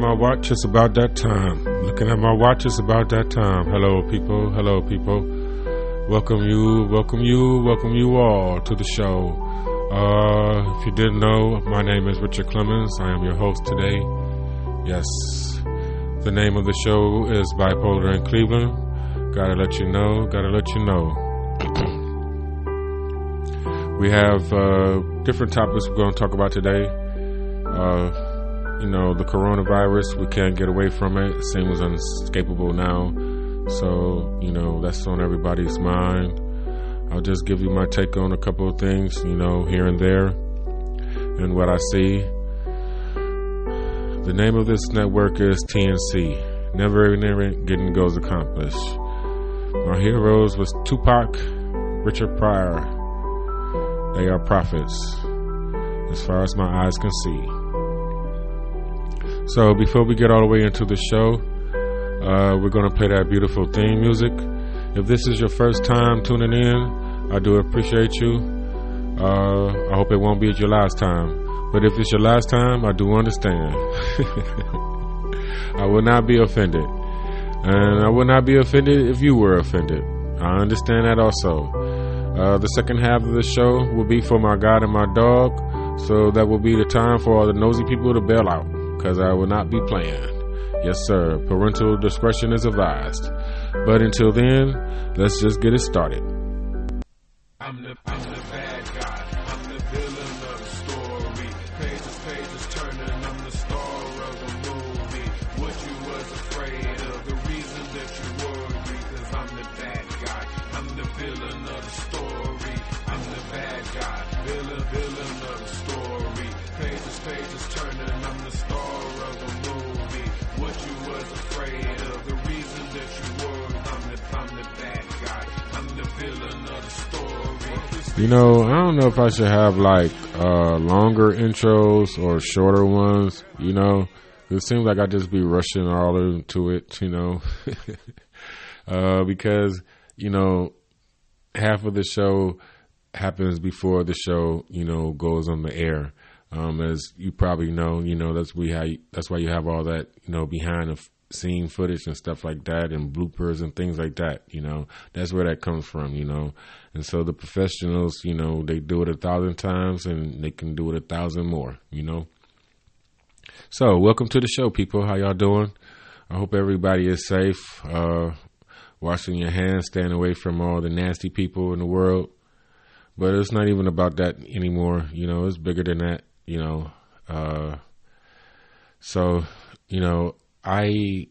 My watch, it's about that time. Looking at my watch, it's about that time. Hello, people. Hello, people. Welcome you, welcome you, welcome you all to the show. Uh, if you didn't know, my name is Richard Clemens. I am your host today. Yes, the name of the show is Bipolar in Cleveland. Gotta let you know, gotta let you know. we have uh, different topics we're going to talk about today. Uh, you know, the coronavirus, we can't get away from it. It seems unescapable now. So, you know, that's on everybody's mind. I'll just give you my take on a couple of things, you know, here and there, and what I see. The name of this network is TNC. Never, never getting goals accomplished. My heroes was Tupac, Richard Pryor. They are prophets, as far as my eyes can see. So before we get all the way into the show, uh, we're going to play that beautiful theme music. If this is your first time tuning in, I do appreciate you. Uh, I hope it won't be your last time. But if it's your last time, I do understand. I will not be offended. And I would not be offended if you were offended. I understand that also. Uh, the second half of the show will be for my God and my dog. So that will be the time for all the nosy people to bail out. Because I will not be playing. Yes, sir. Parental discretion is advised. But until then, let's just get it started. I'm the, I'm the You know, I don't know if I should have like uh, longer intros or shorter ones. You know, it seems like I just be rushing all into it. You know, uh, because you know half of the show happens before the show you know goes on the air. Um, as you probably know, you know that's we how you, that's why you have all that you know behind the scene footage and stuff like that and bloopers and things like that. You know that's where that comes from. You know, and so the professionals, you know, they do it a thousand times and they can do it a thousand more. You know. So welcome to the show, people. How y'all doing? I hope everybody is safe. Uh, washing your hands, staying away from all the nasty people in the world. But it's not even about that anymore. You know, it's bigger than that. You know, uh, so you know, I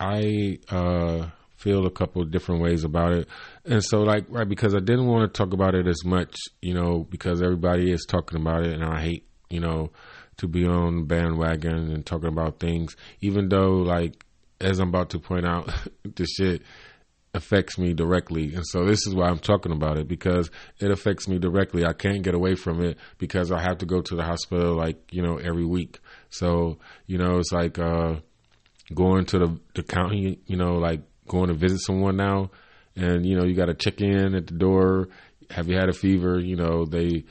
I uh, feel a couple different ways about it, and so like right because I didn't want to talk about it as much. You know, because everybody is talking about it, and I hate you know to be on bandwagon and talking about things, even though like as I'm about to point out, the shit affects me directly. And so this is why I'm talking about it because it affects me directly. I can't get away from it because I have to go to the hospital like, you know, every week. So, you know, it's like uh going to the the county, you know, like going to visit someone now and you know, you got to check in at the door. Have you had a fever? You know, they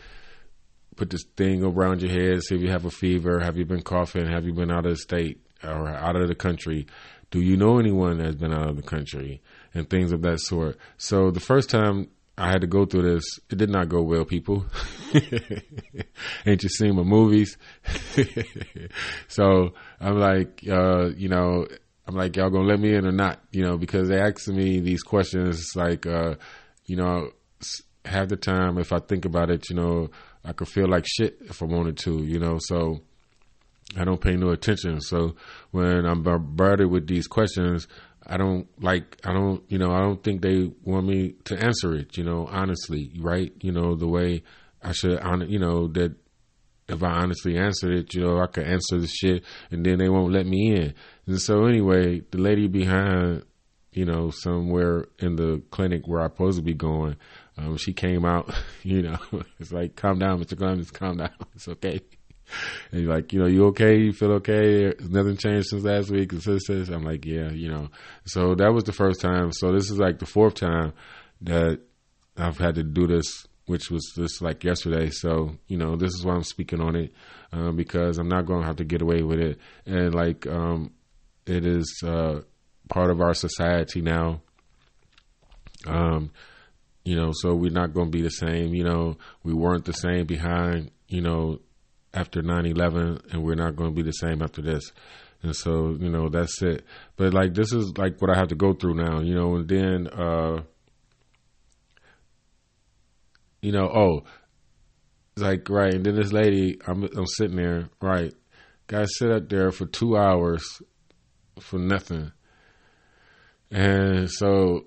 put this thing around your head, see if you have a fever, have you been coughing, have you been out of the state or out of the country? Do you know anyone that's been out of the country? And things of that sort. So the first time I had to go through this, it did not go well, people. Ain't you seen my movies? so I'm like, uh, you know, I'm like, y'all gonna let me in or not? You know, because they ask me these questions like, uh, you know, half the time if I think about it, you know, I could feel like shit if I wanted to, you know, so I don't pay no attention. So when I'm bombarded with these questions, I don't like, I don't, you know, I don't think they want me to answer it, you know, honestly, right? You know, the way I should, you know, that if I honestly answered it, you know, I could answer the shit and then they won't let me in. And so anyway, the lady behind, you know, somewhere in the clinic where I'm supposed to be going, um, she came out, you know, it's like, calm down, Mr. Clemens, calm down. It's okay. And you're like, you know, you okay? You feel okay? Nothing changed since last week. And this, this. I'm like, yeah, you know. So that was the first time. So this is like the fourth time that I've had to do this which was just like yesterday. So you know, this is why I'm speaking on it um, because I'm not going to have to get away with it, and like um, it is uh, part of our society now. Um, you know, so we're not going to be the same. You know, we weren't the same behind. You know, after 9-11 and we're not going to be the same after this and so you know that's it but like this is like what i have to go through now you know and then uh you know oh like right and then this lady i'm i'm sitting there right guys sit up there for two hours for nothing and so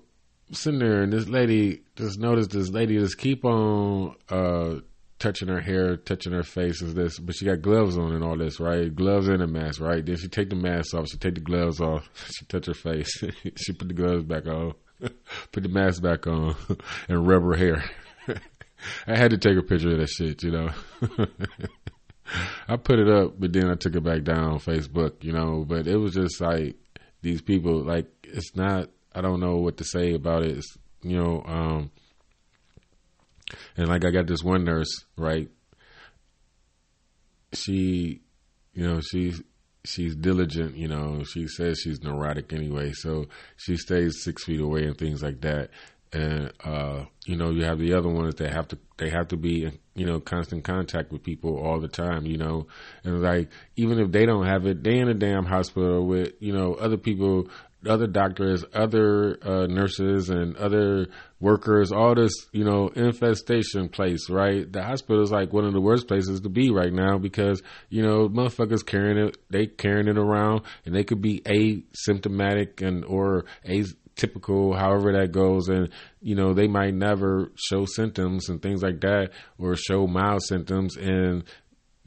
sitting there and this lady just noticed this lady just keep on uh touching her hair, touching her face is this, but she got gloves on and all this, right? Gloves and a mask, right? Then she take the mask off, she take the gloves off, she touch her face, she put the gloves back on, put the mask back on, and rub her hair. I had to take a picture of that shit, you know. I put it up, but then I took it back down on Facebook, you know. But it was just like these people, like it's not. I don't know what to say about it. It's, you know, um, and like I got this one nurse, right? She, you know, she's she's diligent, you know. She says she's neurotic anyway, so she stays six feet away and things like that. And uh, you know, you have the other ones that have to they have to be in, you know, constant contact with people all the time, you know. And like even if they don't have it, they in a damn hospital with, you know, other people other doctors, other uh, nurses, and other workers, all this, you know, infestation place, right? The hospital is like one of the worst places to be right now because, you know, motherfuckers carrying it, they carrying it around and they could be asymptomatic and, or atypical, however that goes. And, you know, they might never show symptoms and things like that or show mild symptoms and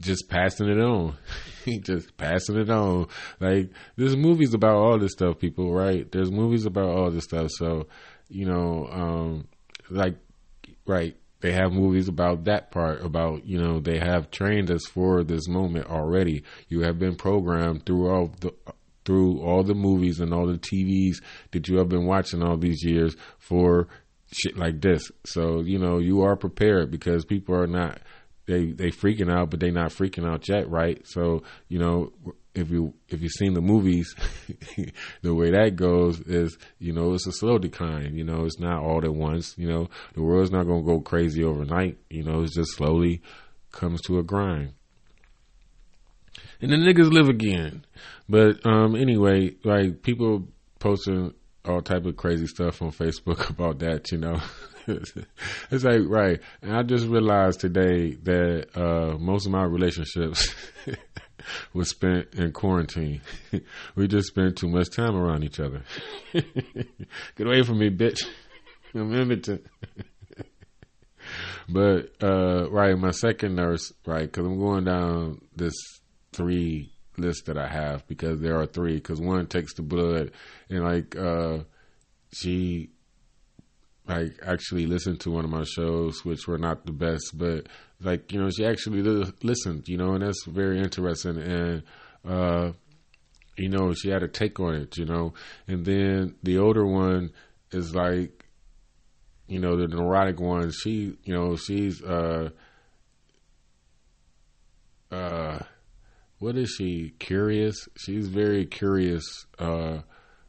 just passing it on. just passing it on. Like there's movies about all this stuff, people, right? There's movies about all this stuff. So, you know, um, like right, they have movies about that part, about, you know, they have trained us for this moment already. You have been programmed through all the through all the movies and all the TVs that you have been watching all these years for shit like this. So, you know, you are prepared because people are not they they freaking out, but they not freaking out yet, right? So you know, if you if you've seen the movies, the way that goes is you know it's a slow decline. You know, it's not all at once. You know, the world's not gonna go crazy overnight. You know, it's just slowly comes to a grind. And the niggas live again. But um anyway, like people posting all type of crazy stuff on Facebook about that, you know. it's like right, and I just realized today that uh, most of my relationships was spent in quarantine. we just spent too much time around each other. Get away from me, bitch! I'm impotent. but uh, right, my second nurse, right, because I'm going down this three lists that I have because there are three. Because one takes the blood, and like uh, she like actually listened to one of my shows, which were not the best, but like you know she actually li- listened, you know, and that's very interesting. And uh, you know she had a take on it, you know. And then the older one is like, you know, the neurotic one. She, you know, she's uh, uh, what is she? Curious. She's very curious, uh,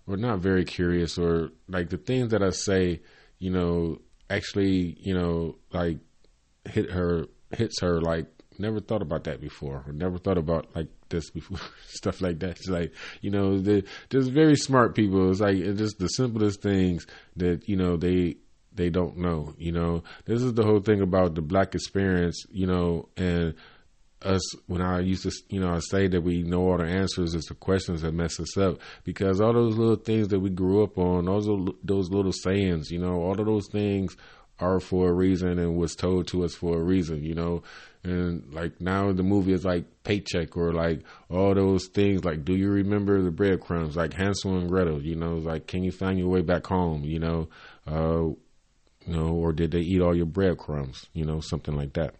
or not very curious, or like the things that I say you know, actually, you know, like hit her, hits her like never thought about that before or never thought about like this before stuff like that it's like you know the there's very smart people it's like it's just the simplest things that you know they they don't know you know this is the whole thing about the black experience you know and us when I used to, you know, I say that we know all the answers. It's the questions that mess us up because all those little things that we grew up on, those those little sayings, you know, all of those things are for a reason and was told to us for a reason, you know. And like now the movie is like paycheck or like all those things like do you remember the breadcrumbs like Hansel and Gretel, you know, like can you find your way back home, you know, uh, you know, or did they eat all your breadcrumbs, you know, something like that.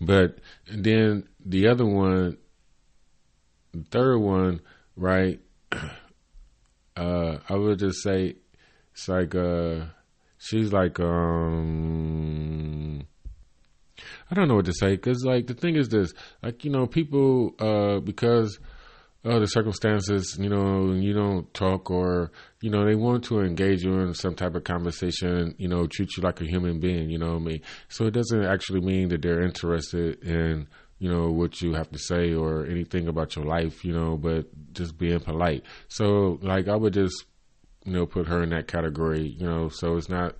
But then the other one, the third one, right? Uh, I would just say it's like uh, she's like um I don't know what to say because like the thing is this like you know people uh because of the circumstances you know you don't talk or you know they want to engage you in some type of conversation you know treat you like a human being you know what I mean so it doesn't actually mean that they're interested in you know what you have to say or anything about your life you know but just being polite so like I would just you know put her in that category you know so it's not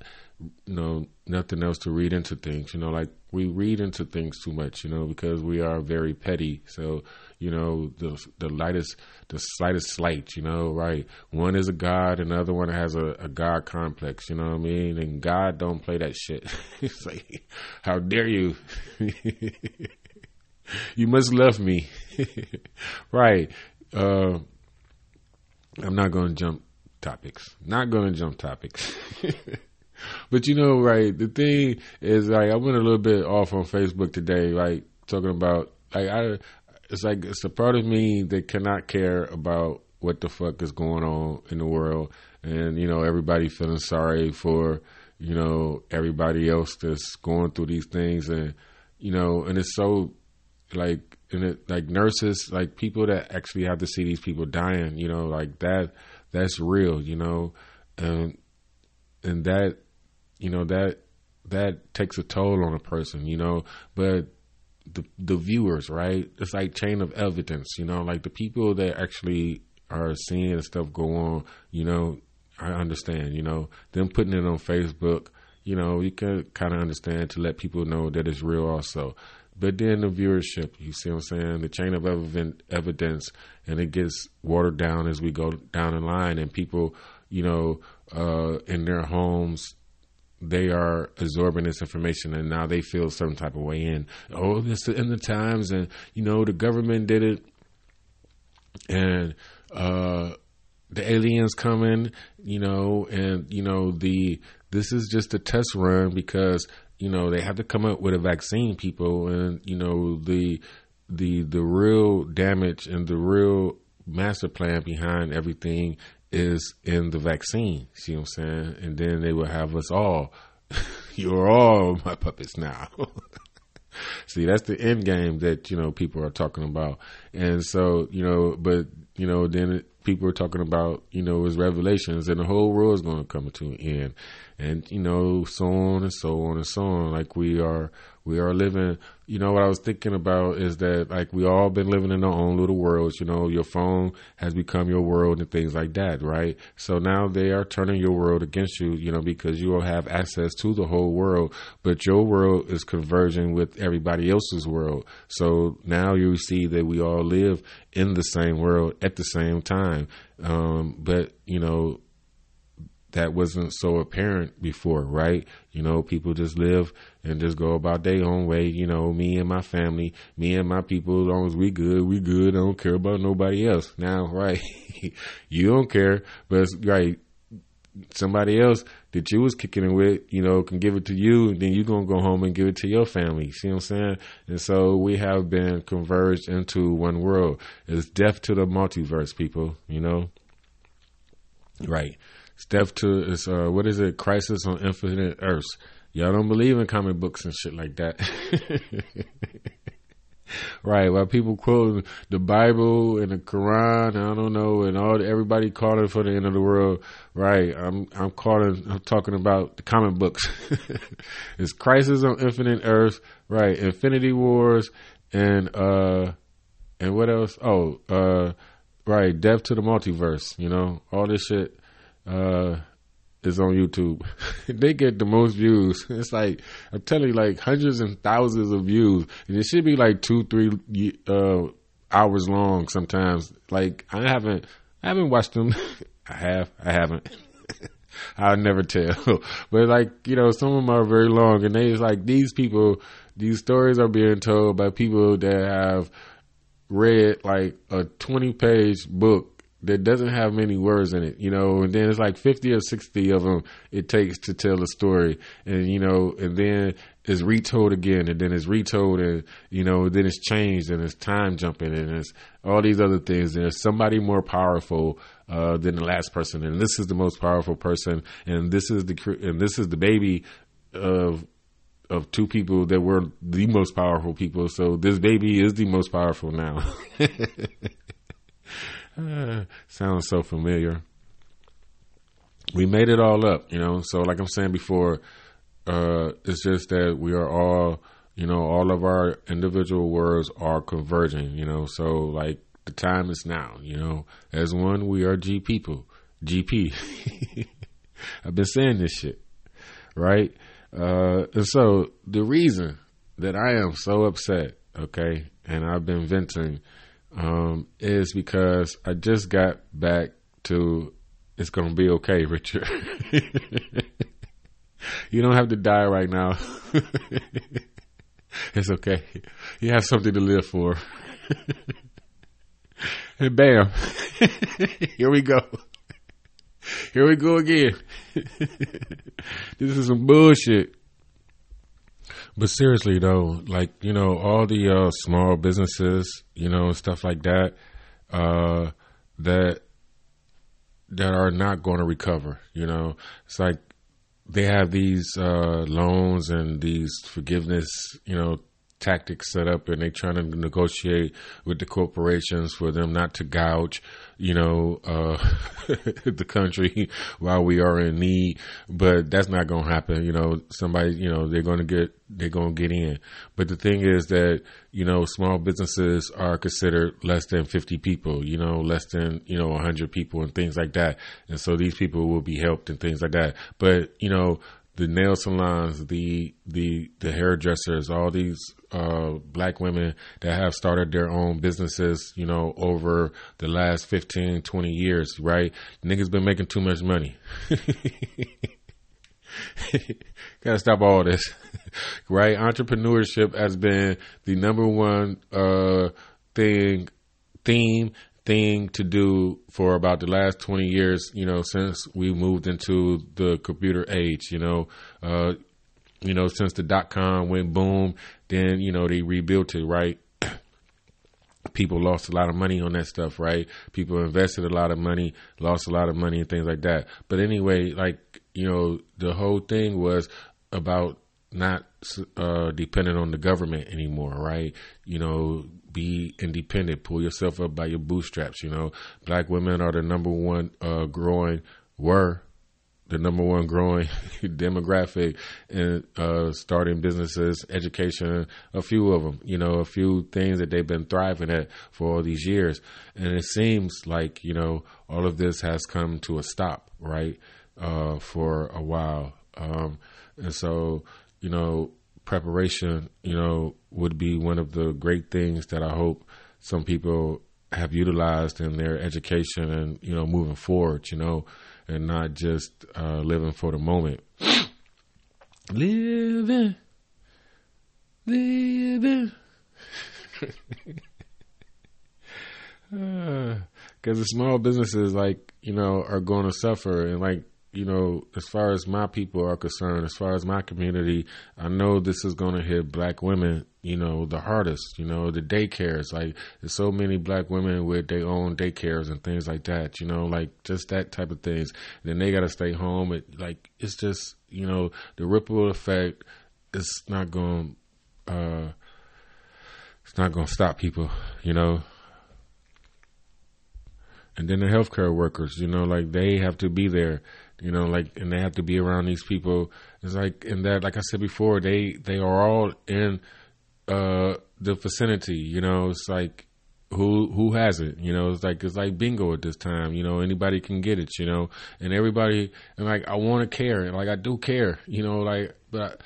you know nothing else to read into things you know like we read into things too much you know because we are very petty so you know the the lightest the slightest slight you know right? One is a god another one has a, a god complex you know what i mean? And god don't play that shit. It's like how dare you? You must love me. Right. Uh i'm not gonna jump topics. Not gonna jump topics. But you know, right? The thing is, like, I went a little bit off on Facebook today, like talking about, like, I, it's like it's a part of me that cannot care about what the fuck is going on in the world, and you know, everybody feeling sorry for, you know, everybody else that's going through these things, and you know, and it's so, like, and it like nurses, like people that actually have to see these people dying, you know, like that, that's real, you know, and and that you know that that takes a toll on a person, you know. But the the viewers, right? It's like chain of evidence, you know, like the people that actually are seeing stuff go on, you know. I understand, you know, them putting it on Facebook, you know, you can kind of understand to let people know that it's real also. But then the viewership, you see what I'm saying? The chain of evidence, and it gets watered down as we go down the line, and people, you know, uh, in their homes they are absorbing this information and now they feel certain type of way in. Oh, this is in the times and you know the government did it and uh the aliens coming, you know, and you know the this is just a test run because you know they have to come up with a vaccine, people, and you know the the the real damage and the real master plan behind everything is in the vaccine. See what I'm saying? And then they will have us all. You're all my puppets now. See, that's the end game that you know people are talking about, and so you know, but you know, then people are talking about you know his revelations, and the whole world is going to come to an end, and you know, so on and so on and so on. Like we are we are living, you know, what I was thinking about is that like we all been living in our own little worlds. You know, your phone has become your world and things like that, right? So now they are turning your world against you, you know, because you will have access to the whole world, but your world is converging with everybody else's world. So now you see that we all live in the same world at the same time. Um, but, you know, that wasn't so apparent before, right? You know, people just live and just go about their own way. You know, me and my family, me and my people, as long as we good, we good. I don't care about nobody else. Now, right? you don't care, but right, somebody else that you was kicking it with, you know, can give it to you, and then you gonna go home and give it to your family. See what I'm saying? And so we have been converged into one world. It's death to the multiverse, people. You know, right? Step to is uh, what is it? Crisis on Infinite Earths. Y'all don't believe in comic books and shit like that. right. While people quote the Bible and the Quran, I don't know, and all everybody calling for the end of the world. Right. I'm I'm calling. I'm talking about the comic books. it's Crisis on Infinite Earths. Right. Infinity Wars and uh and what else? Oh, uh, right. Death to the Multiverse. You know all this shit uh, is on YouTube. they get the most views. It's like I'm telling you, like hundreds and thousands of views, and it should be like two, three uh, hours long. Sometimes, like I haven't, I haven't watched them. I have, I haven't. I'll never tell. but like you know, some of them are very long, and they like these people. These stories are being told by people that have read like a 20 page book that doesn't have many words in it, you know, and then it's like 50 or 60 of them it takes to tell a story. And, you know, and then it's retold again and then it's retold and, you know, then it's changed and it's time jumping and it's all these other things. And there's somebody more powerful, uh, than the last person. And this is the most powerful person. And this is the, and this is the baby of, of two people that were the most powerful people. So this baby is the most powerful now. uh, sounds so familiar. We made it all up, you know. So, like I'm saying before, uh, it's just that we are all, you know, all of our individual words are converging, you know. So, like the time is now, you know. As one, we are G people, GP. I've been saying this shit, right? Uh, and so the reason that I am so upset, okay, and I've been venting um, is because I just got back to it's going to be okay, Richard. you don't have to die right now. it's okay. You have something to live for. and bam, here we go. Here we go again. this is some bullshit. But seriously though, like, you know, all the uh, small businesses, you know, stuff like that, uh, that that are not going to recover, you know. It's like they have these uh, loans and these forgiveness, you know, tactics set up and they're trying to negotiate with the corporations for them not to gouge, you know, uh, the country while we are in need. But that's not going to happen. You know, somebody, you know, they're going to get, they're going to get in. But the thing is that, you know, small businesses are considered less than 50 people, you know, less than, you know, 100 people and things like that. And so these people will be helped and things like that. But, you know, the nail salons, the the the hairdressers, all these uh, black women that have started their own businesses, you know, over the last 15, 20 years, right? Niggas been making too much money. Gotta stop all this, right? Entrepreneurship has been the number one uh, thing theme thing to do for about the last 20 years, you know, since we moved into the computer age, you know, uh, you know, since the dot com went boom, then, you know, they rebuilt it, right? People lost a lot of money on that stuff, right? People invested a lot of money, lost a lot of money and things like that. But anyway, like, you know, the whole thing was about not uh, dependent on the government anymore, right? You know, be independent, pull yourself up by your bootstraps. You know, black women are the number one uh, growing, were the number one growing demographic in uh, starting businesses, education, a few of them, you know, a few things that they've been thriving at for all these years. And it seems like, you know, all of this has come to a stop, right, uh, for a while. Um, and so, you know, preparation, you know, would be one of the great things that I hope some people have utilized in their education and, you know, moving forward, you know, and not just uh, living for the moment. living, living. Because uh, the small businesses, like, you know, are going to suffer. And, like, you know, as far as my people are concerned, as far as my community, I know this is going to hit black women, you know, the hardest, you know, the daycares. Like, there's so many black women with their own daycares and things like that, you know, like just that type of things. And then they got to stay home. It, like, it's just, you know, the ripple effect is not going to, uh, it's not going to stop people, you know. And then the healthcare workers, you know, like they have to be there you know, like, and they have to be around these people. It's like, and that, like I said before, they they are all in uh the vicinity. You know, it's like who who has it? You know, it's like it's like bingo at this time. You know, anybody can get it. You know, and everybody and like I want to care, and like I do care. You know, like but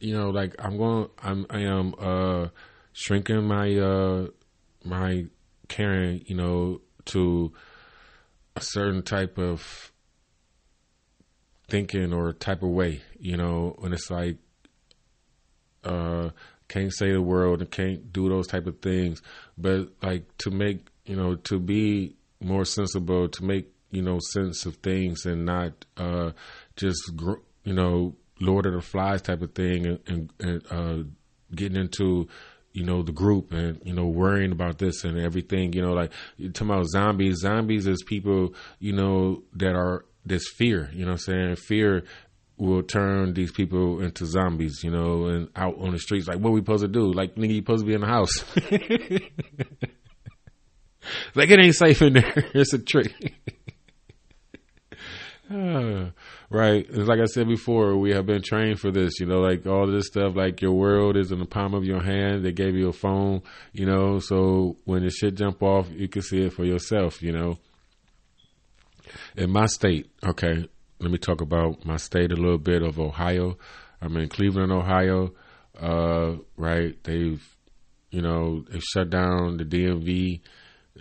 you know, like I'm going, I'm I am uh shrinking my uh my caring. You know, to a certain type of thinking or type of way, you know, and it's like uh can't say the world and can't do those type of things. But like to make you know, to be more sensible, to make you know sense of things, and not uh, just gr- you know Lord of the Flies type of thing, and, and, and uh, getting into you know the group and you know worrying about this and everything. You know, like you talking about zombies. Zombies is people you know that are this fear. You know, what I'm saying fear will turn these people into zombies, you know, and out on the streets. Like, what we supposed to do? Like, nigga, you supposed to be in the house. like, it ain't safe in there. it's a trick. right. It's like I said before, we have been trained for this, you know, like all this stuff, like your world is in the palm of your hand. They gave you a phone, you know, so when the shit jump off, you can see it for yourself, you know. In my state, okay, let me talk about my state a little bit of Ohio. I'm in Cleveland, Ohio. Uh, right, they've you know they've shut down the DMV.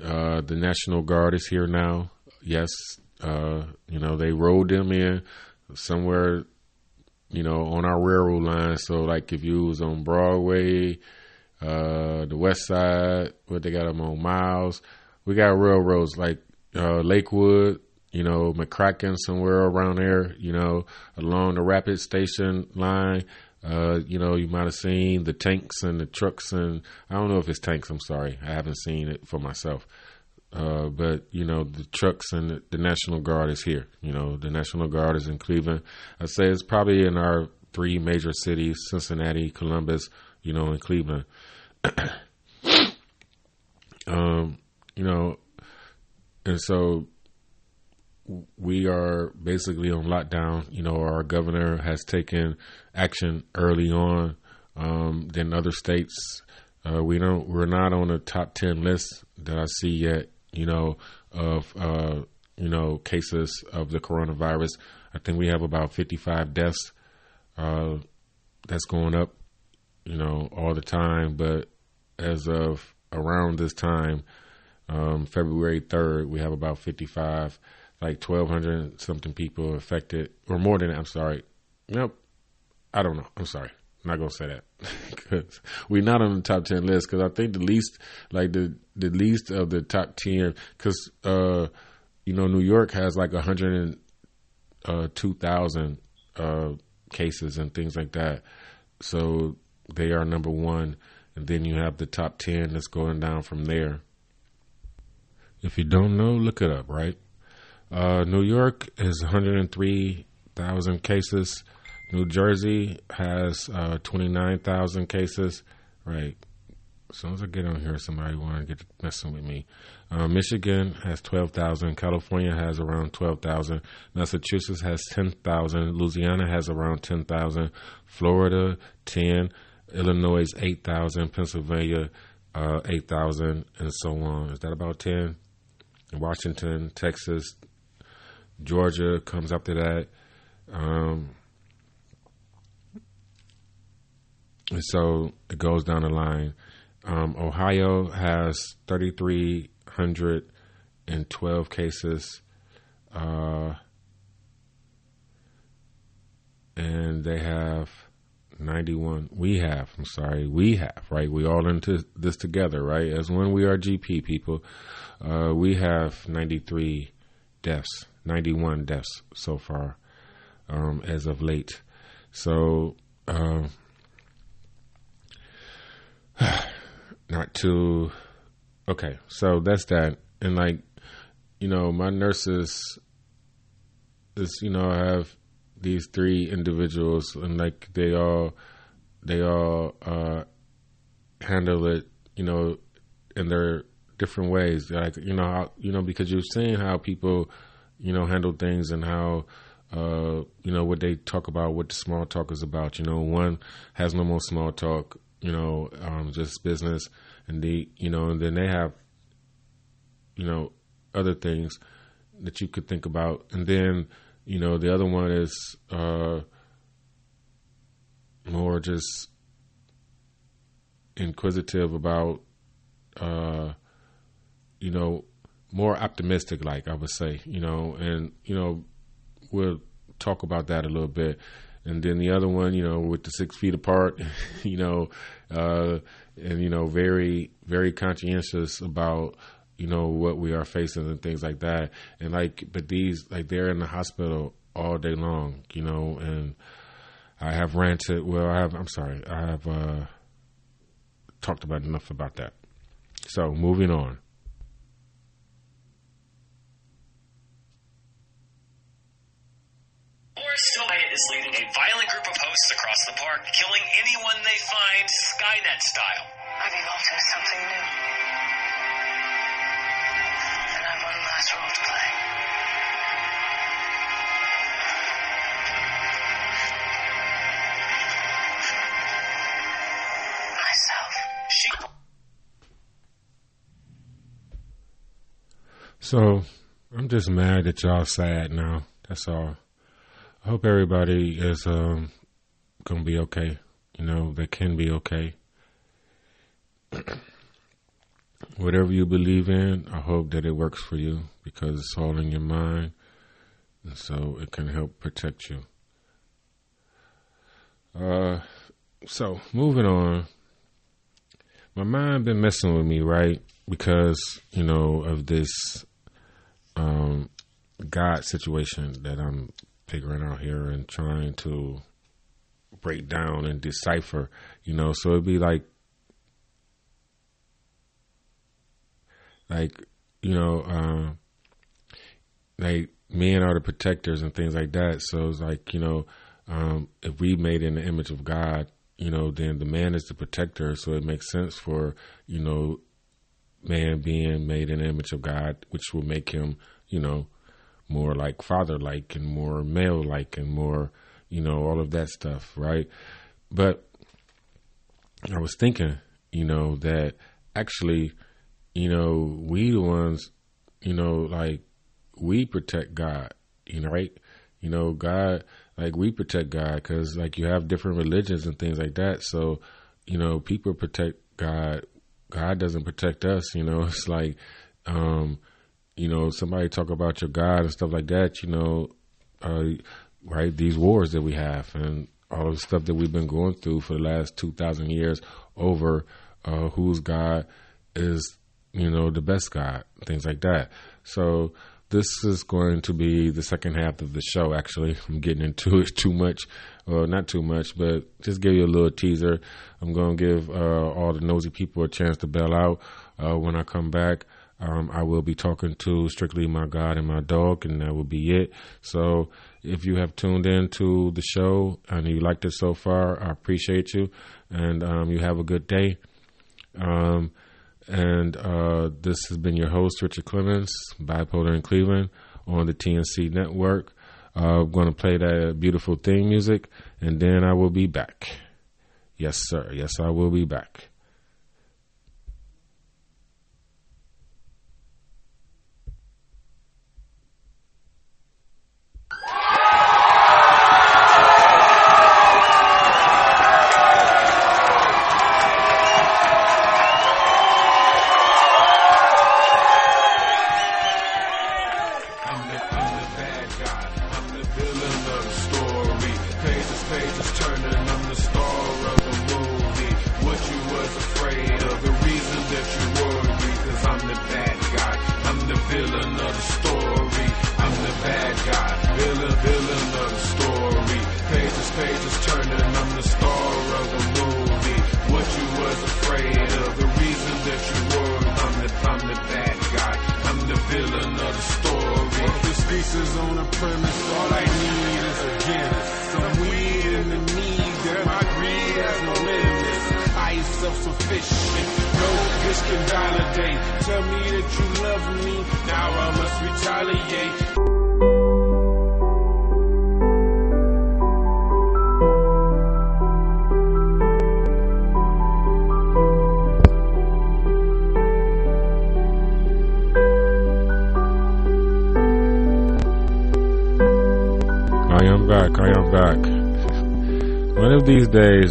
Uh, the National Guard is here now. Yes, uh, you know they rolled them in somewhere, you know, on our railroad line. So like if you was on Broadway, uh, the West Side, what they got them on Miles. We got railroads like uh, Lakewood, you know, McCracken, somewhere around there, you know, along the Rapid Station line. Uh, you know, you might have seen the tanks and the trucks, and I don't know if it's tanks. I'm sorry, I haven't seen it for myself. Uh, but you know, the trucks and the, National Guard is here. You know, the National Guard is in Cleveland. I say it's probably in our three major cities: Cincinnati, Columbus, you know, and Cleveland. um, you know, and so we are basically on lockdown. You know, our governor has taken action early on um, than other states. Uh, we don't. We're not on a top ten list that I see yet. You know, of uh, you know cases of the coronavirus. I think we have about fifty-five deaths. Uh, that's going up. You know, all the time. But as of around this time, um, February third, we have about fifty-five like 1,200 something people affected, or more than. I'm sorry. Nope. I don't know. I'm sorry. I'm not gonna say that because we're not on the top ten list. Because I think the least, like the the least of the top ten, because uh, you know New York has like 102,000 uh, uh, cases and things like that. So they are number one, and then you have the top ten that's going down from there. If you don't know, look it up. Right. Uh, New York is 103,000 cases. New Jersey has uh, 29,000 cases. Right. As soon as I get on here, somebody want to get messing with me. Uh, Michigan has 12,000. California has around 12,000. Massachusetts has 10,000. Louisiana has around 10,000. Florida, 10. Illinois, 8,000. Pennsylvania, uh, 8,000, and so on. Is that about 10? Washington, Texas, Georgia comes after that. Um, and so it goes down the line. Um, Ohio has 3,312 cases. Uh, and they have 91. We have, I'm sorry, we have, right? We all into this together, right? As when we are GP people, uh, we have 93 deaths. 91 deaths so far um, as of late. So, uh, not too. Okay, so that's that. And like, you know, my nurses is, you know, I have these three individuals, and like they all, they all uh, handle it, you know, in their different ways. Like, you know, you know, because you've seen how people you know, handle things and how, uh, you know, what they talk about, what the small talk is about. You know, one has no more small talk, you know, um, just business. And the, you know, and then they have, you know, other things that you could think about. And then, you know, the other one is, uh, more just inquisitive about, uh, you know, more optimistic, like I would say, you know, and you know, we'll talk about that a little bit. And then the other one, you know, with the six feet apart, you know, uh, and you know, very very conscientious about you know what we are facing and things like that. And like, but these like they're in the hospital all day long, you know. And I have ranted. Well, I have. I'm sorry. I have uh, talked about enough about that. So moving on. Is leading a violent group of hosts across the park, killing anyone they find Skynet style. I've evolved into something new. And I've one last role to play. Myself. She So I'm just mad that y'all sad now. That's all. I hope everybody is um, gonna be okay. You know, they can be okay. Whatever you believe in, I hope that it works for you because it's all in your mind, and so it can help protect you. Uh, so moving on. My mind been messing with me, right? Because you know of this um, God situation that I'm figuring out here and trying to break down and decipher, you know. So it'd be like, like, you know, um, like men are the protectors and things like that. So it's like, you know, um, if we made in the image of God, you know, then the man is the protector. So it makes sense for, you know, man being made in the image of God, which will make him, you know, more like father like and more male like and more, you know, all of that stuff, right? But I was thinking, you know, that actually, you know, we the ones, you know, like we protect God, you know, right? You know, God, like we protect God because like you have different religions and things like that. So, you know, people protect God. God doesn't protect us. You know, it's like, um, you know, somebody talk about your God and stuff like that. You know, uh, right? These wars that we have and all the stuff that we've been going through for the last two thousand years over uh, whose God is, you know, the best God, things like that. So this is going to be the second half of the show. Actually, I'm getting into it too much, well, not too much, but just give you a little teaser. I'm going to give uh, all the nosy people a chance to bail out uh, when I come back. Um, I will be talking to strictly my God and my dog, and that will be it. So, if you have tuned in to the show and you liked it so far, I appreciate you, and um, you have a good day. Um, and uh, this has been your host, Richard Clemens, Bipolar in Cleveland, on the TNC Network. Uh, I'm going to play that beautiful theme music, and then I will be back. Yes, sir. Yes, I will be back.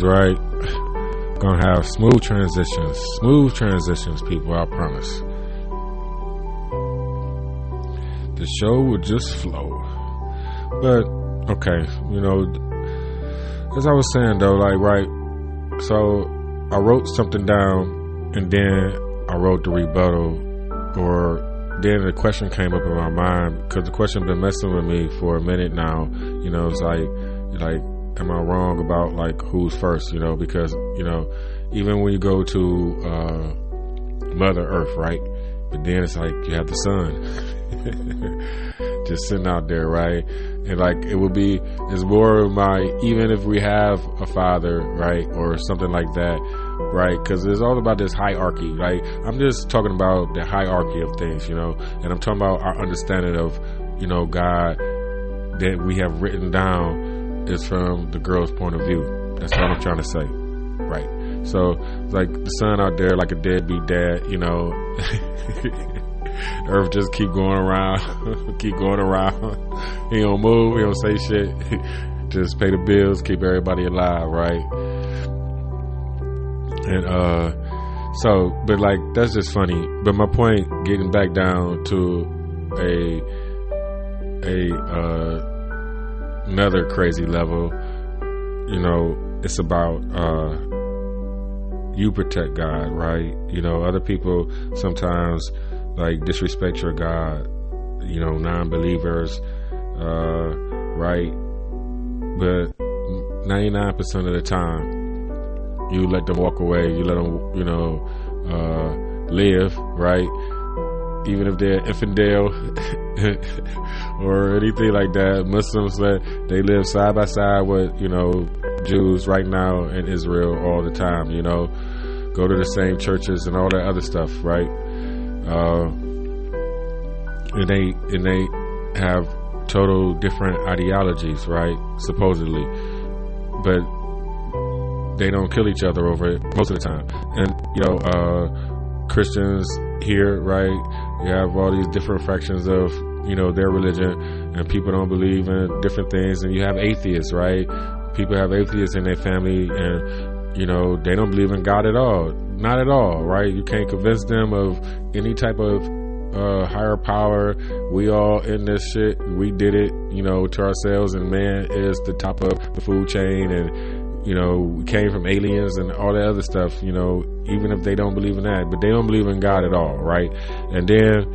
Right? Gonna have smooth transitions. Smooth transitions, people. I promise. The show will just flow. But okay, you know, as I was saying though, like right. So I wrote something down, and then I wrote the rebuttal or then the question came up in my mind because the question been messing with me for a minute now. You know, it's like, like, am I wrong about like who's first? You know, because you know, even when you go to uh, Mother Earth, right? But then it's like you have the sun just sitting out there, right? And like it would be, it's more of my even if we have a father, right, or something like that right? Because it's all about this hierarchy. Like I'm just talking about the hierarchy of things, you know, and I'm talking about our understanding of, you know, God that we have written down is from the girl's point of view. That's what I'm trying to say, right? So like the son out there, like a deadbeat dad, you know. Earth just keep going around, keep going around. he don't move, he don't say shit. just pay the bills, keep everybody alive, right? And uh so but like that's just funny. But my point getting back down to a a uh another crazy level, you know, it's about uh you protect God, right? You know, other people sometimes like disrespect your God, you know, non believers, uh, right? But 99% of the time, you let them walk away. You let them, you know, uh, live, right? Even if they're infidel or anything like that, Muslims that they live side by side with, you know, Jews right now in Israel all the time, you know, go to the same churches and all that other stuff, right? Uh, and they and they have total different ideologies, right? Supposedly, but they don't kill each other over it most of the time. And you know, uh, Christians here, right? You have all these different fractions of you know their religion, and people don't believe in different things. And you have atheists, right? People have atheists in their family, and you know they don't believe in God at all. Not at all, right? You can't convince them of any type of uh, higher power. We all in this shit. We did it, you know, to ourselves, and man is the top of the food chain, and you know, we came from aliens and all that other stuff, you know, even if they don't believe in that, but they don't believe in God at all, right? And then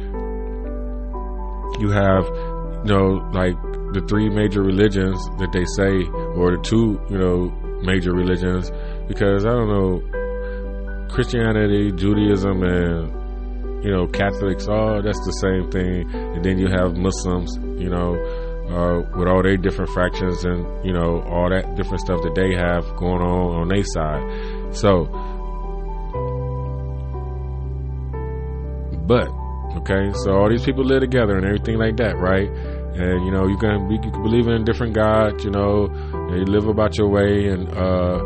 you have, you know, like the three major religions that they say, or the two, you know, major religions, because I don't know, Christianity, Judaism, and, you know, Catholics, all that's the same thing. And then you have Muslims, you know, uh, with all their different factions and you know all that different stuff that they have going on on their side. So, but okay, so all these people live together and everything like that, right? And you know you can be, you can believe in different gods, you know, you live about your way and uh,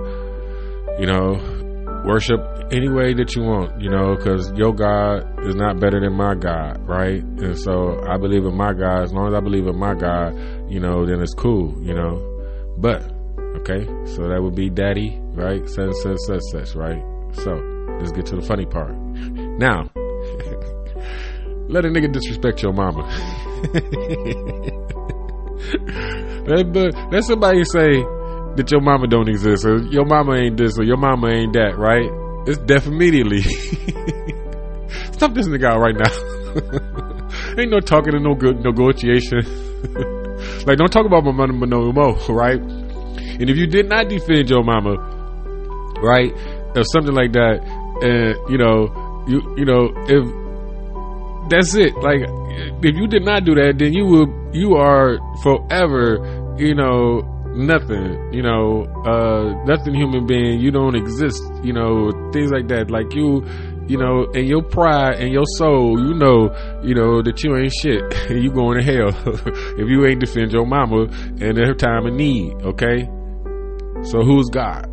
you know worship any way that you want, you know, because your God is not better than my God, right? And so I believe in my God. As long as I believe in my God, you know, then it's cool, you know. But, okay, so that would be daddy, right? Such, such, such, such, right? So let's get to the funny part. Now, let a nigga disrespect your mama. let, let somebody say, that your mama don't exist or your mama ain't this or your mama ain't that, right? It's death immediately. Stop this nigga out right now. ain't no talking and no good negotiation. like don't talk about my mama no more, right? And if you did not defend your mama, right, or something like that, and you know, you you know, if that's it, like if you did not do that, then you will you are forever, you know, nothing, you know, uh, nothing human being, you don't exist, you know, things like that. Like you, you know, and your pride and your soul, you know, you know, that you ain't shit. you going to hell if you ain't defend your mama in her time of need, okay? So who's God?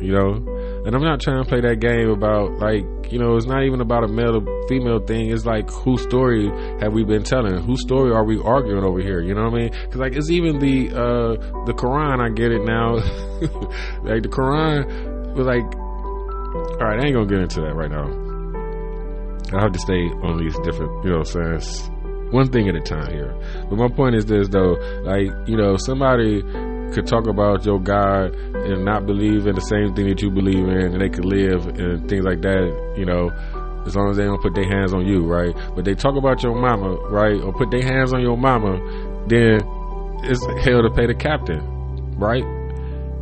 You know? And I'm not trying to play that game about like, you know, it's not even about a male or female thing. It's like whose story have we been telling? Whose story are we arguing over here? You know what I mean? Cause like it's even the, uh, the Quran. I get it now. like the Quran was like, all right, I ain't gonna get into that right now. I have to stay on these different, you know saying? One thing at a time here. But my point is this though, like, you know, somebody could talk about your God and not believe in the same thing that you believe in, and they could live and things like that, you know. as long as they don't put their hands on you, right? But they talk about your mama, right, or put their hands on your mama, then it's hell to pay the captain, right?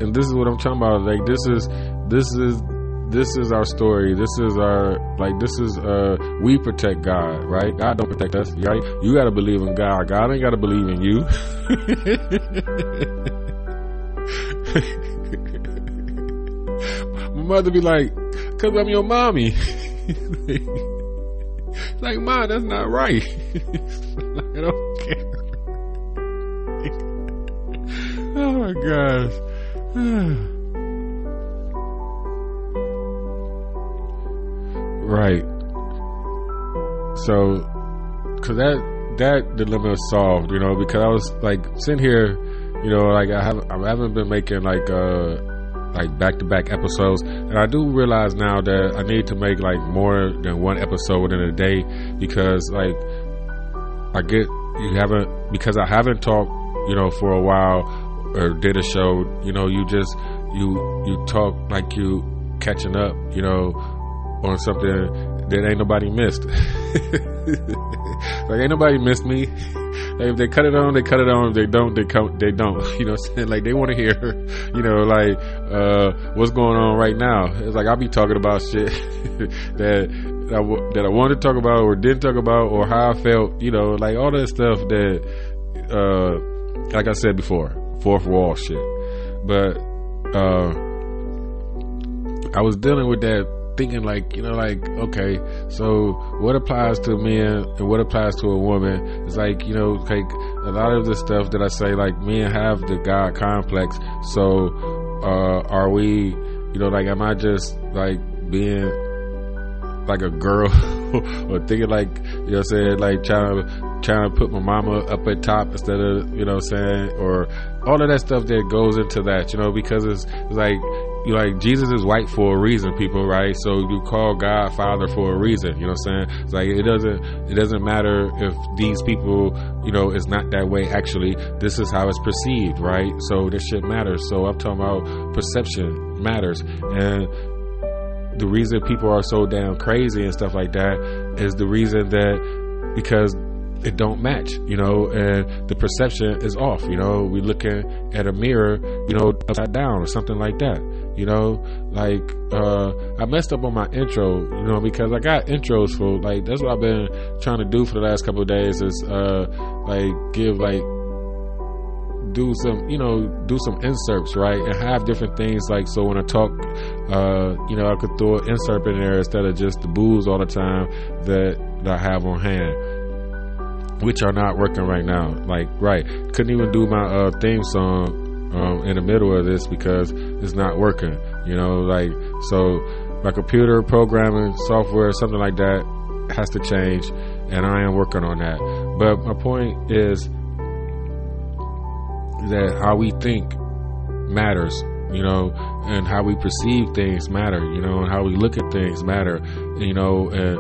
And this is what I'm talking about. Like this is this is this is our story. This is our like this is uh we protect God, right? God don't protect us, right? You gotta believe in God. God ain't gotta believe in you. My mother be like, cause I'm your mommy. like, mom, that's not right. like, I don't care. oh my gosh. right. So, cause that, that dilemma is solved, you know, because I was like sitting here, you know, like I haven't, I haven't been making like, uh, like back to back episodes. And I do realize now that I need to make like more than one episode in a day because like I get you haven't because I haven't talked, you know, for a while or did a show, you know, you just you you talk like you catching up, you know, on something that ain't nobody missed. like ain't nobody missed me. Like if they cut it on, they cut it on. If they don't, they come, they don't. You know, what I'm saying like they want to hear, you know, like uh, what's going on right now. It's like I'll be talking about shit that I w- that I wanted to talk about or didn't talk about or how I felt. You know, like all that stuff that, uh, like I said before, fourth wall shit. But uh, I was dealing with that thinking like you know like okay so what applies to men and what applies to a woman? It's like you know like a lot of the stuff that i say like men have the god complex. So uh are we you know like am i just like being like a girl or thinking like you know I'm saying like trying to trying to put my mama up at top instead of you know saying or all of that stuff that goes into that you know because it's, it's like you like Jesus is white for a reason, people, right? So you call God Father for a reason. You know what I'm saying? It's like it doesn't it doesn't matter if these people, you know, is not that way. Actually, this is how it's perceived, right? So this shit matters. So I'm talking about perception matters, and the reason people are so damn crazy and stuff like that is the reason that because it don't match, you know, and the perception is off, you know. We looking at a mirror, you know, upside down or something like that, you know. Like uh I messed up on my intro, you know, because I got intros for like that's what I've been trying to do for the last couple of days is uh like give like do some you know do some inserts right and have different things like so when i talk uh you know i could throw an insert in there instead of just the booze all the time that, that i have on hand which are not working right now like right couldn't even do my uh theme song um in the middle of this because it's not working you know like so my computer programming software something like that has to change and i am working on that. But my point is that how we think matters, you know, and how we perceive things matter, you know, and how we look at things matter, you know, and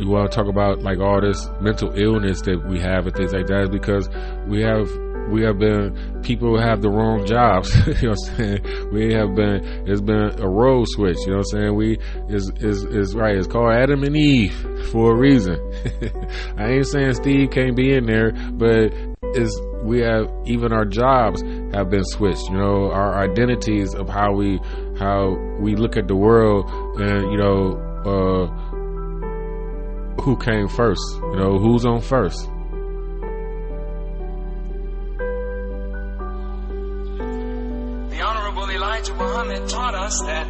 you want to talk about like all this mental illness that we have and things like that because we have we have been people have the wrong jobs you know what I'm saying? We have been it's been a role switch you know what I'm saying? We is is is right it's called Adam and Eve for a reason. I ain't saying Steve can't be in there but is we have even our jobs have been switched you know? Our identities of how we how we look at the world and you know uh who came first you know? Who's on first Elijah Muhammad taught us that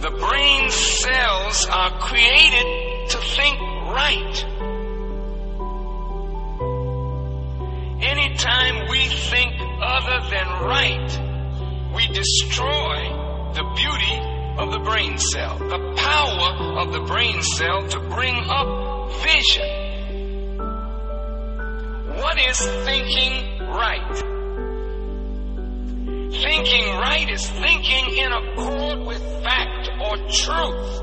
the brain cells are created to think right. Anytime we think other than right, we destroy the beauty of the brain cell, the power of the brain cell to bring up vision. What is thinking right? Thinking right is thinking in accord with fact or truth.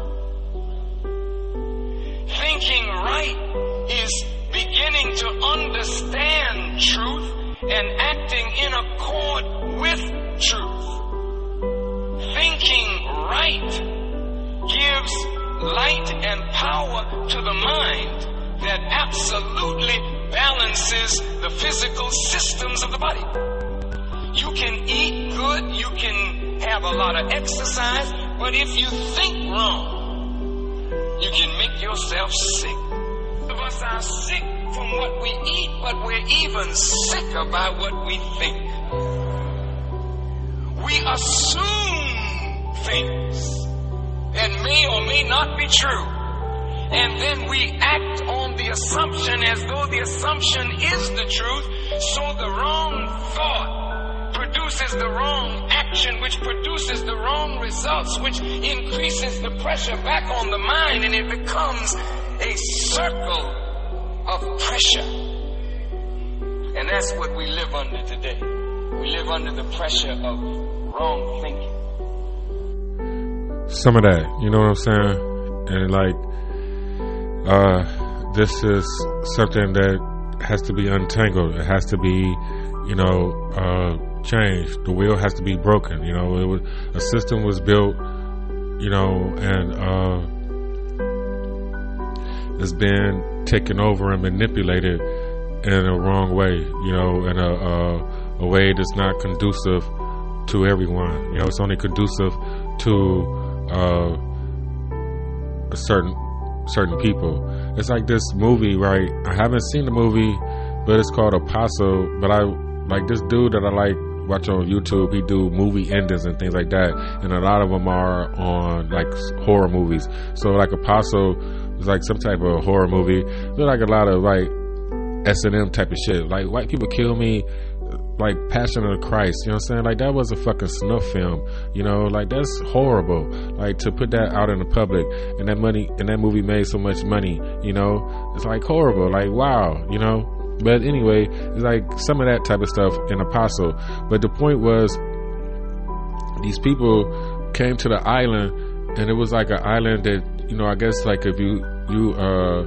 Thinking right is beginning to understand truth and acting in accord with truth. Thinking right gives light and power to the mind that absolutely balances the physical systems of the body. You can eat good, you can have a lot of exercise, but if you think wrong, you can make yourself sick. Of us are sick from what we eat, but we're even sicker by what we think. We assume things that may or may not be true. And then we act on the assumption as though the assumption is the truth. So the wrong thought produces the wrong action, which produces the wrong results, which increases the pressure back on the mind, and it becomes a circle of pressure. And that's what we live under today. We live under the pressure of wrong thinking. some of that. You know what I'm saying? And like, uh, this is something that has to be untangled. It has to be, you know, uh, changed. The wheel has to be broken. You know, it was a system was built, you know, and uh, it's been taken over and manipulated in a wrong way. You know, in a a, a way that's not conducive to everyone. You know, it's only conducive to uh, a certain certain people. It's like this movie, right? I haven't seen the movie, but it's called Apostle. But I like this dude that I like watch on YouTube. He do movie endings and things like that, and a lot of them are on like horror movies. So like Apostle is like some type of horror movie. There's like a lot of like S and M type of shit. Like white people kill me like Passion of the Christ, you know what I'm saying? Like that was a fucking snuff film, you know, like that's horrible. Like to put that out in the public and that money and that movie made so much money, you know, it's like horrible. Like wow, you know. But anyway, it's like some of that type of stuff in Apostle. But the point was these people came to the island and it was like an island that, you know, I guess like if you you uh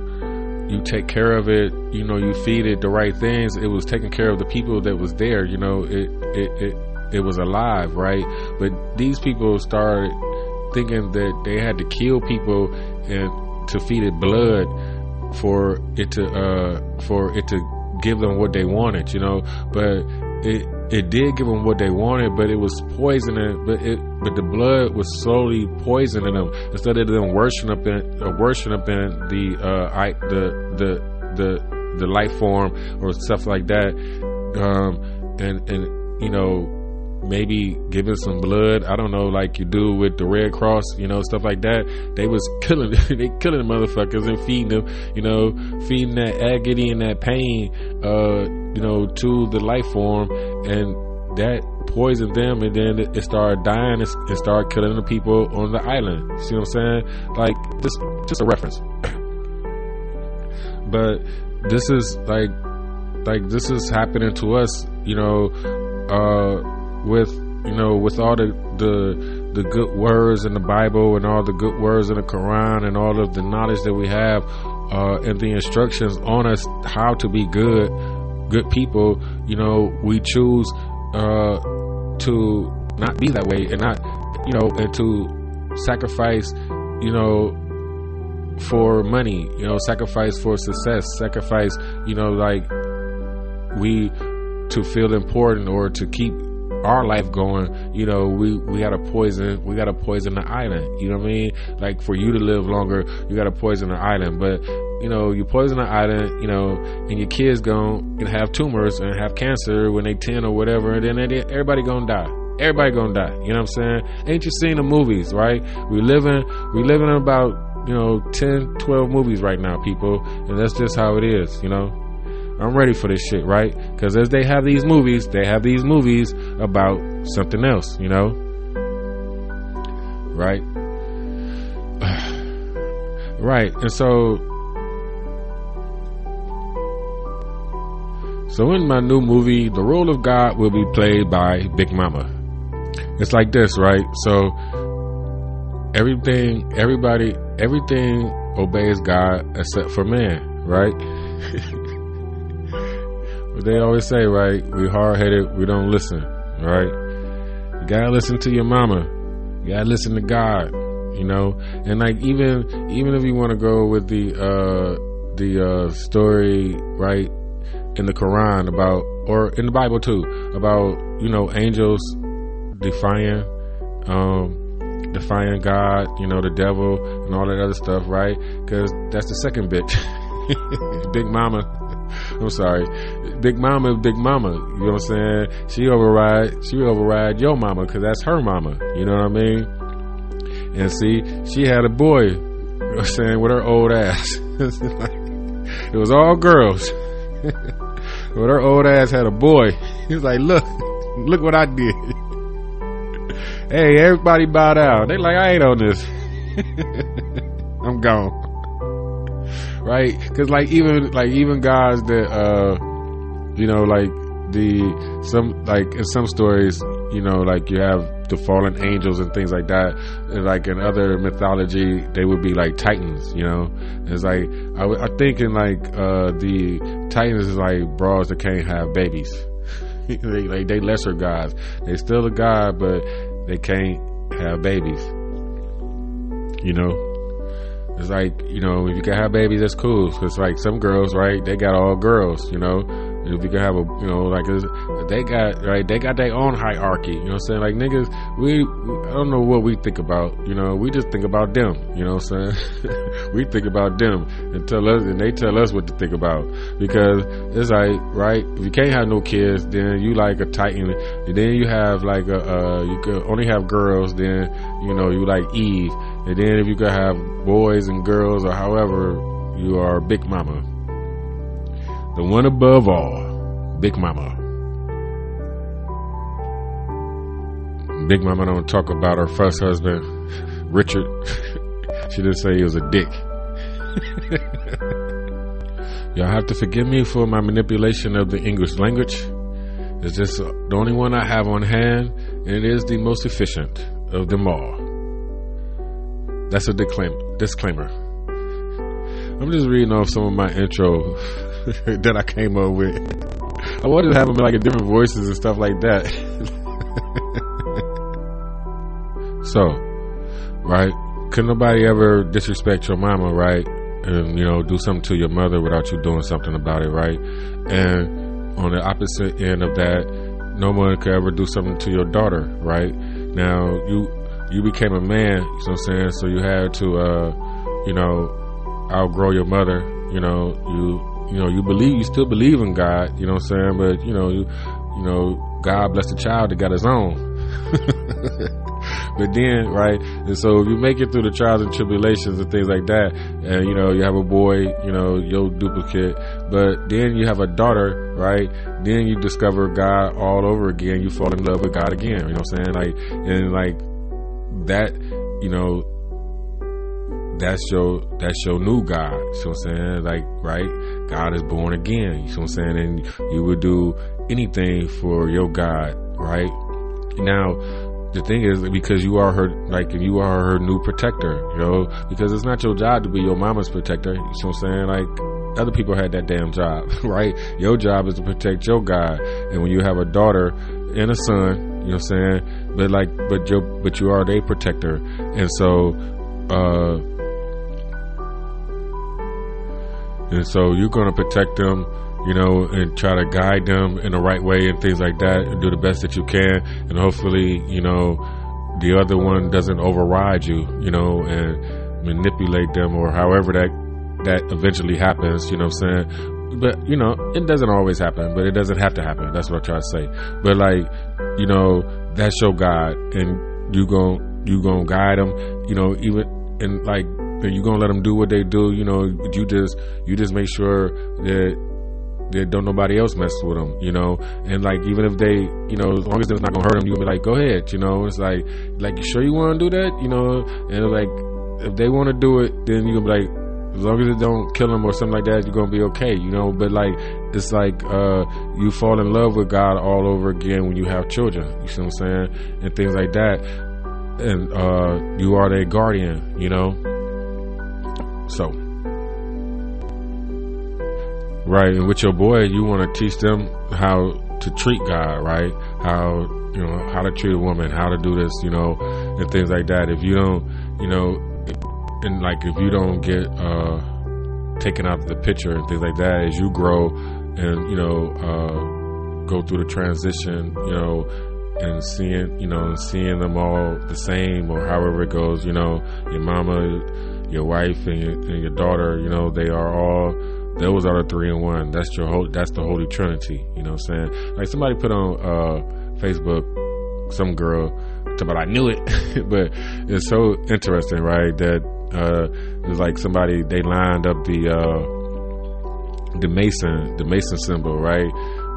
you take care of it, you know, you feed it the right things. It was taking care of the people that was there, you know, it, it, it, it was alive, right? But these people started thinking that they had to kill people and to feed it blood for it to, uh, for it to give them what they wanted, you know, but it, it did give them what they wanted, but it was poisoning. But it, but the blood was slowly poisoning them instead of them worshiping, uh, worshiping up in the, uh, I, the, the, the, the life form or stuff like that. Um, and and you know, maybe giving some blood. I don't know, like you do with the Red Cross, you know, stuff like that. They was killing, they killing the motherfuckers and feeding them, you know, feeding that agony and that pain, uh, you know, to the life form, and that poisoned them, and then it started dying and started killing the people on the island. See what I'm saying? Like just, just a reference. but this is like, like this is happening to us, you know, uh, with you know, with all the the the good words in the Bible and all the good words in the Quran and all of the knowledge that we have uh, and the instructions on us how to be good, good people, you know, we choose uh, to not be that way and not, you know, and to sacrifice, you know, for money, you know, sacrifice for success, sacrifice, you know, like we to feel important or to keep our life going, you know, we, we gotta poison, we gotta poison the island. You know what I mean? Like for you to live longer, you gotta poison the island. But, you know, you poison the island, you know, and your kids going to have tumors and have cancer when they 10 or whatever, and then everybody gonna die. Everybody gonna die. You know what I'm saying? Ain't you seen the movies, right? We living, we living in about, you know, 10, 12 movies right now, people. And that's just how it is, you know? I'm ready for this shit, right? Because as they have these movies, they have these movies about something else, you know? Right? right. And so, so in my new movie, the role of God will be played by Big Mama. It's like this, right? So, everything, everybody, everything obeys God except for man, right? But they always say, right? We hard headed, we don't listen, right? You gotta listen to your mama. You gotta listen to God, you know. And like even even if you want to go with the uh the uh story right in the Quran about or in the Bible too about you know angels defying um defying God, you know, the devil and all that other stuff, right? Because that's the second bitch. Big Mama. I'm sorry. Big Mama, Big Mama. You know what I'm saying? She override, she override your mama because that's her mama. You know what I mean? And see, she had a boy, you know what I'm saying, with her old ass. it was all girls. But her old ass had a boy. He was like, look, look what I did. hey, everybody bow down. They like, I ain't on this. I'm gone. Right? Cause like even, like even guys that, uh, you know, like the, some, like in some stories, you know, like you have the fallen angels and things like that. Like in other mythology, they would be like titans, you know? It's like, I, I think in like, uh, the titans is like bras that can't have babies. they, like they lesser gods. They still a god, but they can't have babies. You know, it's like you know if you can have babies, that's cool. Cause like some girls, right? They got all girls. You know, if you can have a you know like they got right, they got their own hierarchy. You know what I'm saying? Like niggas, we I don't know what we think about. You know, we just think about them. You know what I'm saying? we think about them and tell us, and they tell us what to think about because it's like right. If you can't have no kids, then you like a titan. And then you have like a uh, you can only have girls. Then you know you like Eve. And then if you could have boys and girls or however, you are Big Mama. The one above all, Big Mama. Big Mama don't talk about her first husband, Richard. she didn't say he was a dick. Y'all have to forgive me for my manipulation of the English language. It's just the only one I have on hand, and it is the most efficient of them all. That's a disclaim- disclaimer. I'm just reading off some of my intro that I came up with. I wanted to have them like in different voices and stuff like that. So, right? Could nobody ever disrespect your mama, right? And you know, do something to your mother without you doing something about it, right? And on the opposite end of that, no one could ever do something to your daughter, right? Now you you became a man, you know what I'm saying? So you had to, uh, you know, outgrow your mother. You know, you, you know, you believe, you still believe in God. You know what I'm saying? But you know, you, you know, God bless the child that got his own. but then, right? And so if you make it through the trials and tribulations and things like that, and you know, you have a boy, you know, your duplicate, but then you have a daughter, right? Then you discover God all over again. You fall in love with God again. You know what I'm saying? Like, and like that, you know, that's your that's your new God. You know what I'm saying? Like, right? God is born again. You know what I'm saying? And you would do anything for your God, right? Now, the thing is because you are her like you are her new protector, you know, because it's not your job to be your mama's protector. You know what I'm saying? Like other people had that damn job, right? Your job is to protect your God. And when you have a daughter and a son, you know what I'm saying? But like but you but you are their protector. And so uh and so you're to protect them you know and try to guide them in the right way and things like that and do the best that you can and hopefully you know the other one doesn't override you you know and manipulate them or however that that eventually happens you know what i'm saying but you know it doesn't always happen but it doesn't have to happen that's what i try to say but like you know that's your god and you gon' you gonna guide them you know even and like you gonna let them do what they do. You know, you just you just make sure that that don't nobody else mess with them. You know, and like even if they, you know, as long as it's not gonna hurt them, you'll be like, go ahead. You know, it's like like you sure you want to do that? You know, and like if they want to do it, then you gonna be like. As long as it don't kill them or something like that, you're gonna be okay, you know. But like, it's like uh, you fall in love with God all over again when you have children. You see what I'm saying, and things like that. And uh, you are their guardian, you know. So, right, and with your boy, you want to teach them how to treat God, right? How you know how to treat a woman, how to do this, you know, and things like that. If you don't, you know, and like if you don't get uh, taken out of the picture and things like that, as you grow and you know uh, go through the transition, you know, and seeing you know seeing them all the same or however it goes, you know, your mama, your wife, and your, and your daughter, you know, they are all those are the three in one. That's your whole. That's the Holy Trinity. You know what I'm saying? Like somebody put on uh, Facebook, some girl, about I knew it, but it's so interesting, right? That uh, it's like somebody they lined up the uh, the Mason, the Mason symbol, right?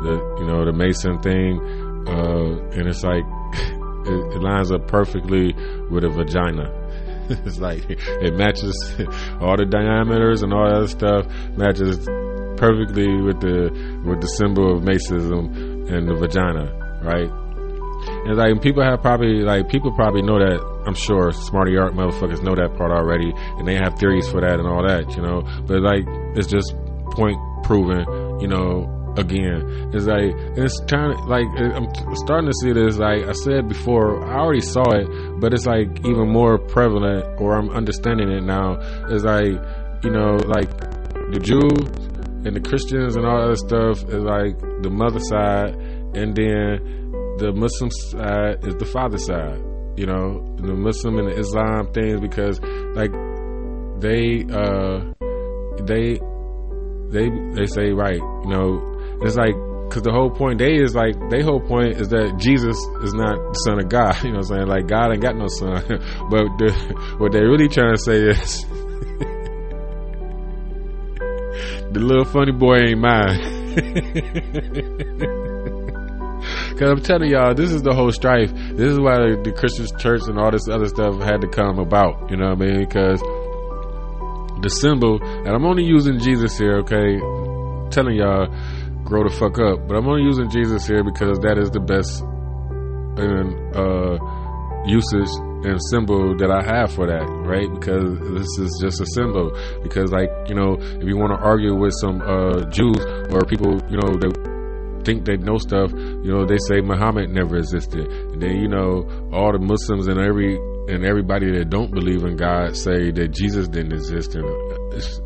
The you know the Mason thing, uh, and it's like it, it lines up perfectly with a vagina. it's like it matches all the diameters and all that stuff matches perfectly with the with the symbol of Masism and the vagina, right? And like people have probably like people probably know that I'm sure smarty art motherfuckers know that part already, and they have theories for that and all that, you know. But like it's just point proven, you know, again. It's like it's of like I'm starting to see this. Like I said before, I already saw it, but it's like even more prevalent, or I'm understanding it now. It's like you know, like the Jews and the Christians and all that stuff is like the mother side, and then the Muslim side is the father side. You know, the Muslim and the Islam things because like they uh they they they say right, you know, it's like because the whole point they is like their whole point is that Jesus is not the son of God. You know what I'm saying? Like God ain't got no son. but the, what they're really trying to say is the little funny boy ain't mine. Cause I'm telling y'all, this is the whole strife. This is why the, the Christian church and all this other stuff had to come about. You know what I mean? Because the symbol, and I'm only using Jesus here, okay? telling y'all, grow the fuck up. But I'm only using Jesus here because that is the best and uh, usage and symbol that I have for that, right? Because this is just a symbol. Because like you know, if you want to argue with some uh, Jews or people, you know, that think they know stuff, you know, they say Muhammad never existed, and then you know, all the Muslims and every and everybody that don't believe in God say that Jesus didn't exist and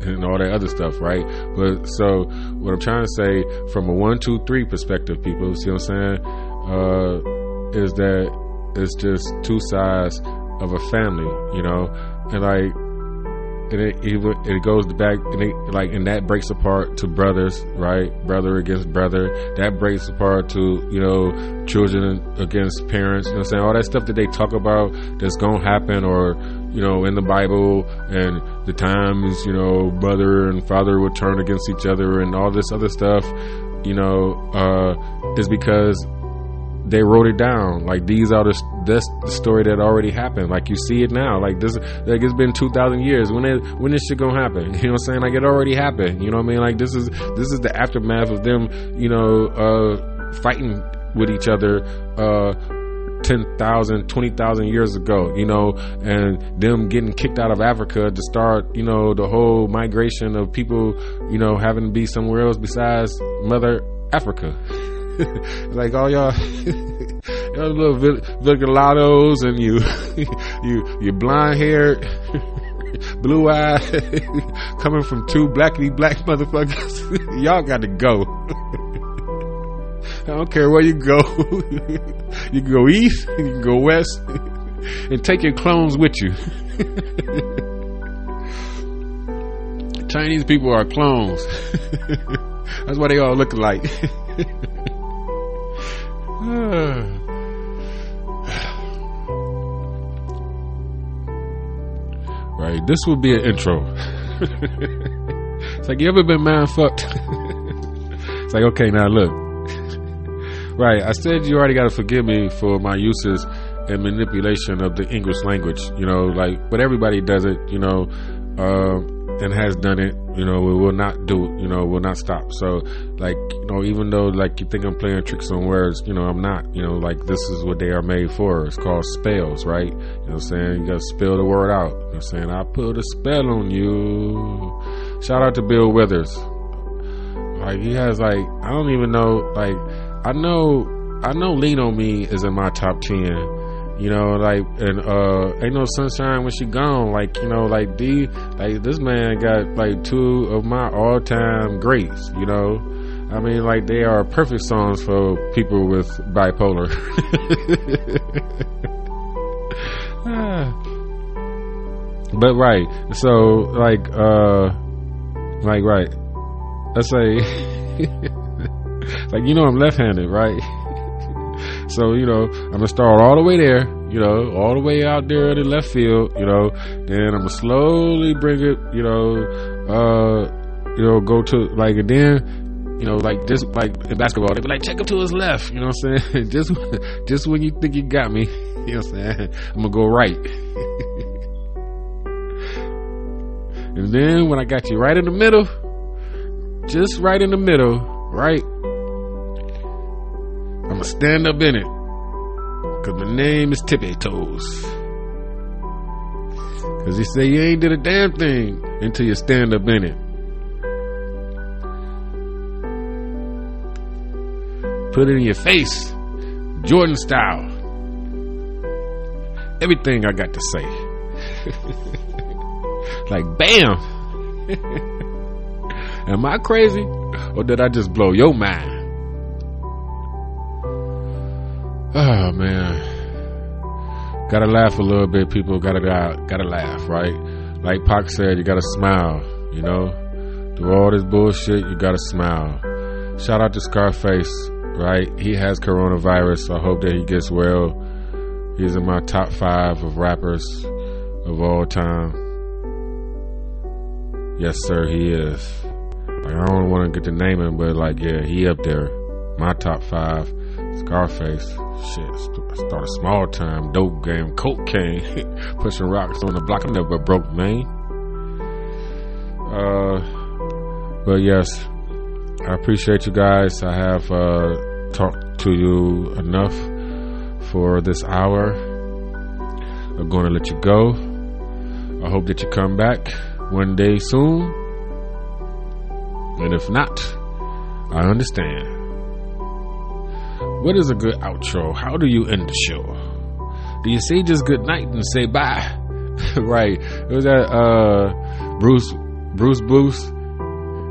and all that other stuff, right? But so what I'm trying to say from a one, two, three perspective, people, see what I'm saying, uh, is that it's just two sides of a family, you know, and like and it, it, it goes back and it, like and that breaks apart to brothers right? Brother against brother. That breaks apart to you know children against parents you know I'm saying? All that stuff that they talk about that's gonna happen or you know in the bible and the times you know brother and father would turn against each other and all this other stuff you know uh is because they wrote it down. Like these are the the story that already happened. Like you see it now. Like this, like it's been two thousand years. When it when this shit gonna happen? You know what I'm saying? Like it already happened. You know what I mean? Like this is this is the aftermath of them. You know, uh, fighting with each other. Uh, 10,000, 20,000 years ago, you know, and them getting kicked out of Africa to start, you know, the whole migration of people, you know, having to be somewhere else besides Mother Africa. like all y'all, y'all little Vigalados and you, you, you blonde haired, blue eyed, coming from two blackity black motherfuckers. y'all got to go. I don't care where you go. you can go east, you can go west, and take your clones with you. Chinese people are clones. That's why they all look alike. right, this would be an intro. it's like, you ever been mind fucked? it's like, okay, now look. Right, I said you already got to forgive me for my uses and manipulation of the English language, you know, like, but everybody does it, you know, uh, and has done it, you know, we will not do you know, we will not stop. So, like, you know, even though, like, you think I'm playing tricks on words, you know, I'm not, you know, like, this is what they are made for. It's called spells, right? You know what I'm saying? You gotta spell the word out. You know what I'm saying? I put a spell on you. Shout out to Bill Withers. Like, he has, like, I don't even know, like, I know, I know Lean on Me is in my top 10. You know, like and uh ain't no sunshine when she gone. Like you know, like D, like this man got like two of my all time greats. You know, I mean, like they are perfect songs for people with bipolar. Ah. but right, so like uh, like right, let's say like you know I'm left-handed, right? So you know I'm gonna start all the way there, you know, all the way out there in the left field, you know. Then I'm gonna slowly bring it, you know, uh, you know, go to like and then, you know, like just like in basketball, they be like check him to his left, you know what I'm saying? just just when you think you got me, you know what I'm saying? I'm gonna go right. and then when I got you right in the middle, just right in the middle, right? I'm gonna stand up in it. Cause my name is Tippy Toes. Cause he say you ain't did a damn thing until you stand up in it. Put it in your face. Jordan style. Everything I got to say. like bam. Am I crazy? Or did I just blow your mind? Oh man. Gotta laugh a little bit, people. Gotta uh, gotta laugh, right? Like Pac said, you gotta smile, you know? Through all this bullshit, you gotta smile. Shout out to Scarface, right? He has coronavirus. I hope that he gets well. He's in my top five of rappers of all time. Yes, sir, he is. Like, I don't want to get to name him, but like, yeah, he up there. My top five. Scarface. Shit, st- started small time, dope game, cocaine, pushing rocks on the block. I never broke, man. Uh, but yes, I appreciate you guys. I have uh, talked to you enough for this hour. I'm going to let you go. I hope that you come back one day soon. And if not, I understand. What is a good outro? How do you end the show? Do you say just good night and say bye? right. Was that uh Bruce Bruce Booth.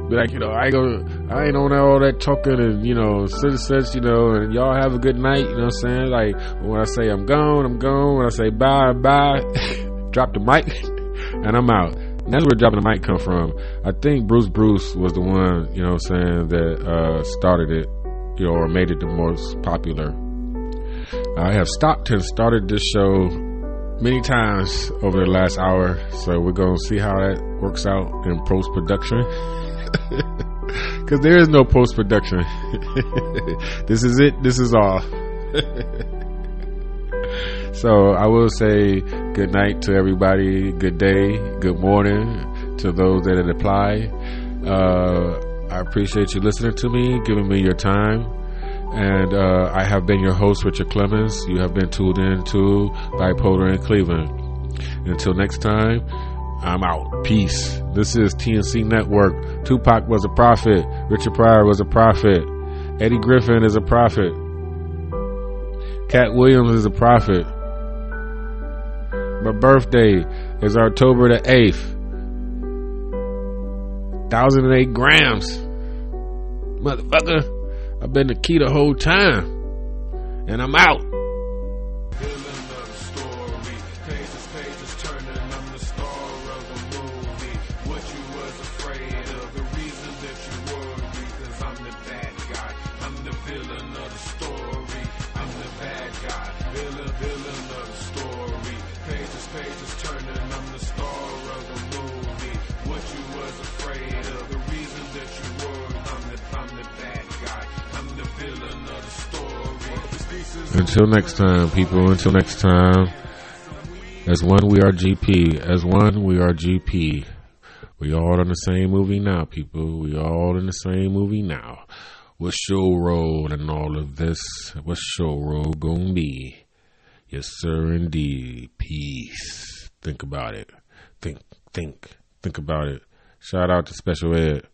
Be like, you know, I go I ain't on all that talking and, you know, such such, you know, and y'all have a good night, you know what I'm saying? Like when I say I'm gone, I'm gone. When I say bye, bye, drop the mic and I'm out. And that's where dropping the mic come from. I think Bruce Bruce was the one, you know what I'm saying, that uh started it or made it the most popular. I have stopped and started this show many times over the last hour, so we're gonna see how that works out in post production. Because there is no post production. this is it. This is all. so I will say good night to everybody. Good day. Good morning to those that it apply. Uh, I appreciate you listening to me, giving me your time. And uh, I have been your host, Richard Clemens. You have been tuned in to Bipolar in Cleveland. Until next time, I'm out. Peace. This is TNC Network. Tupac was a prophet. Richard Pryor was a prophet. Eddie Griffin is a prophet. Katt Williams is a prophet. My birthday is October the 8th. 1008 grams. Motherfucker, I've been the key the whole time. And I'm out. Until next time, people. Until next time. As one, we are GP. As one, we are GP. We all in the same movie now, people. We all in the same movie now. What's your role in all of this? What's your role gonna be? Yes, sir, indeed. Peace. Think about it. Think, think, think about it. Shout out to Special Ed.